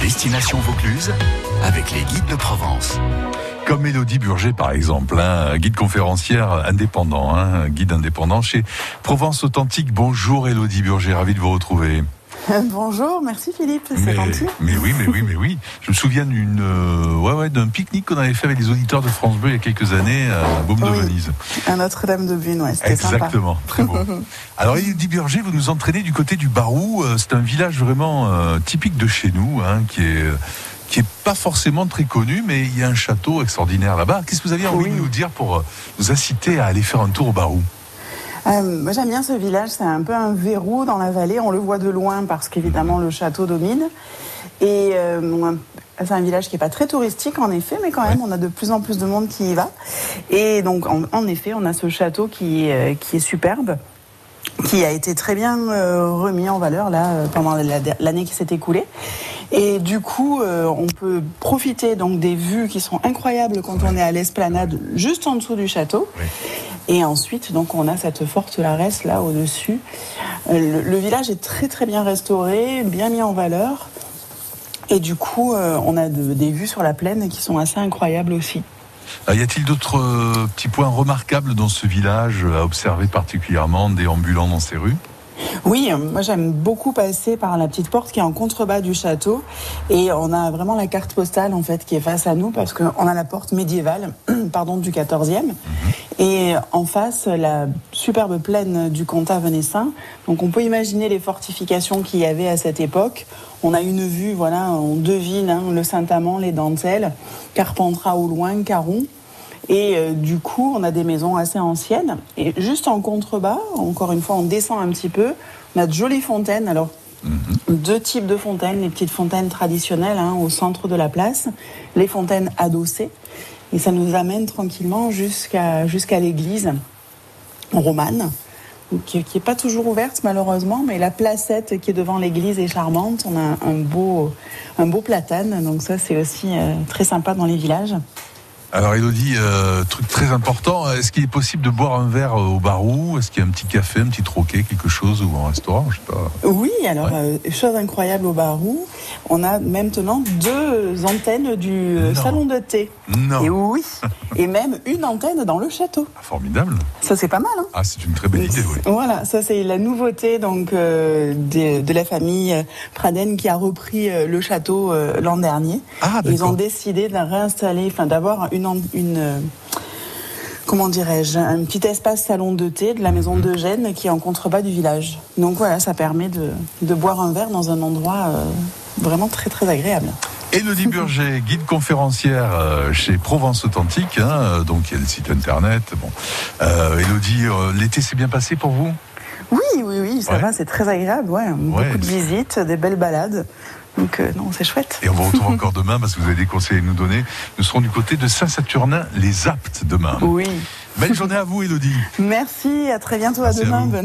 Destination Vaucluse avec les guides de Provence. Comme Elodie Burger, par exemple, hein, guide conférencière indépendant, hein, guide indépendant chez Provence Authentique. Bonjour Elodie Burger, ravi de vous retrouver. Bonjour, merci Philippe, c'est Mais, gentil. mais oui, mais oui, mais oui. Je me souviens d'une, euh, ouais, ouais, d'un pique-nique qu'on avait fait avec les auditeurs de France Bleu il y a quelques années à Baume de. Venise. À Notre-Dame de Bune, ouais, c'était sympa. Exactement, très beau. Alors Elodie Burger, vous nous entraînez du côté du Barou. Euh, C'est un village vraiment euh, typique de chez nous, hein, qui est qui est pas forcément très connu, mais il y a un château extraordinaire là-bas. Qu'est-ce que vous aviez envie Oui. de nous dire pour nous inciter à aller faire un tour au Barou? Euh, moi j'aime bien ce village, c'est un peu un verrou dans la vallée, on le voit de loin parce qu'évidemment le château domine. Et euh, c'est un village qui n'est pas très touristique en effet, mais quand même on a de plus en plus de monde qui y va. Et donc en, en effet on a ce château qui, est, euh, qui est superbe. qui a été très bien euh, remis en valeur là euh, pendant la- l'année qui s'est écoulée. Et du coup, euh, on peut profiter donc des vues qui sont incroyables quand on est à l'esplanade juste en dessous du château. Et ensuite, donc, on a cette forte Larès là au-dessus. Euh, le, le village est très très bien restauré, bien mis en valeur. Et du coup, euh, on a de- des vues sur la plaine qui sont assez incroyables aussi. Euh, Y a-t-il d'autres euh, petits points remarquables dans ce village à observer particulièrement, déambulant dans ces rues? Oui, moi j'aime beaucoup passer par la petite porte qui est en contrebas du château et on a vraiment la carte postale en fait qui est face à nous parce qu'on a la porte médiévale pardon du 14e et en face la superbe plaine du Comtat venessin. Donc on peut imaginer les fortifications qu'il y avait à cette époque. On a une vue, voilà, on devine hein, le Saint-Amand, les dentelles, Carpentras au loin, Caron. Et euh, du coup, on a des maisons assez anciennes. Et juste en contrebas, encore une fois, on descend un petit peu. On a de jolies fontaines. Alors, deux types de fontaines. Les petites fontaines traditionnelles hein, au centre de la place, les fontaines adossées. Et ça nous amène tranquillement jusqu'à jusqu'à l'église romane, qui n'est pas toujours ouverte malheureusement, mais la placette qui est devant l'église est charmante. On a un beau, un beau platane, donc ça c'est aussi euh, très sympa dans les villages. Alors Elodie, euh, truc très important, est-ce qu'il est possible de boire un verre euh, au Barou Est-ce qu'il y a un petit café, un petit troquet, quelque chose, ou un restaurant? Je sais pas. Oui, alors, euh, chose incroyable au Barou, on a maintenant deux antennes du euh, Non. salon de thé. Non. Et oui, et même une antenne dans le château. Ah, formidable. Ça, c'est pas mal, hein Ah, c'est une très belle idée, oui. Voilà, ça c'est la nouveauté donc euh, de, de la famille euh, Praden qui a repris le château euh, l'an dernier. Ah, Ils ont décidé de la réinstaller, enfin d'avoir une, une euh, comment dirais-je, un petit espace salon de thé de la maison Mhm. d'Eugène qui est en contrebas du village. Donc voilà, ça permet de, de boire un verre dans un endroit euh, vraiment très très agréable. Elodie Burger, guide conférencière euh, chez Provence Authentique, hein, euh, donc il y a le site internet. Bon, euh, Elodie, euh, l'été s'est bien passé pour vous? Oui, oui, oui, ça Ouais. va, c'est très agréable. Ouais, Ouais. beaucoup de visites, des belles balades. Donc euh, non, c'est chouette. Et on vous retrouve encore demain parce que vous avez des conseils à nous donner. Nous serons du côté de Saint-Saturnin, les Aptes demain. Oui. Belle journée à vous, Elodie. Merci, à très bientôt, Merci à à demain. journée.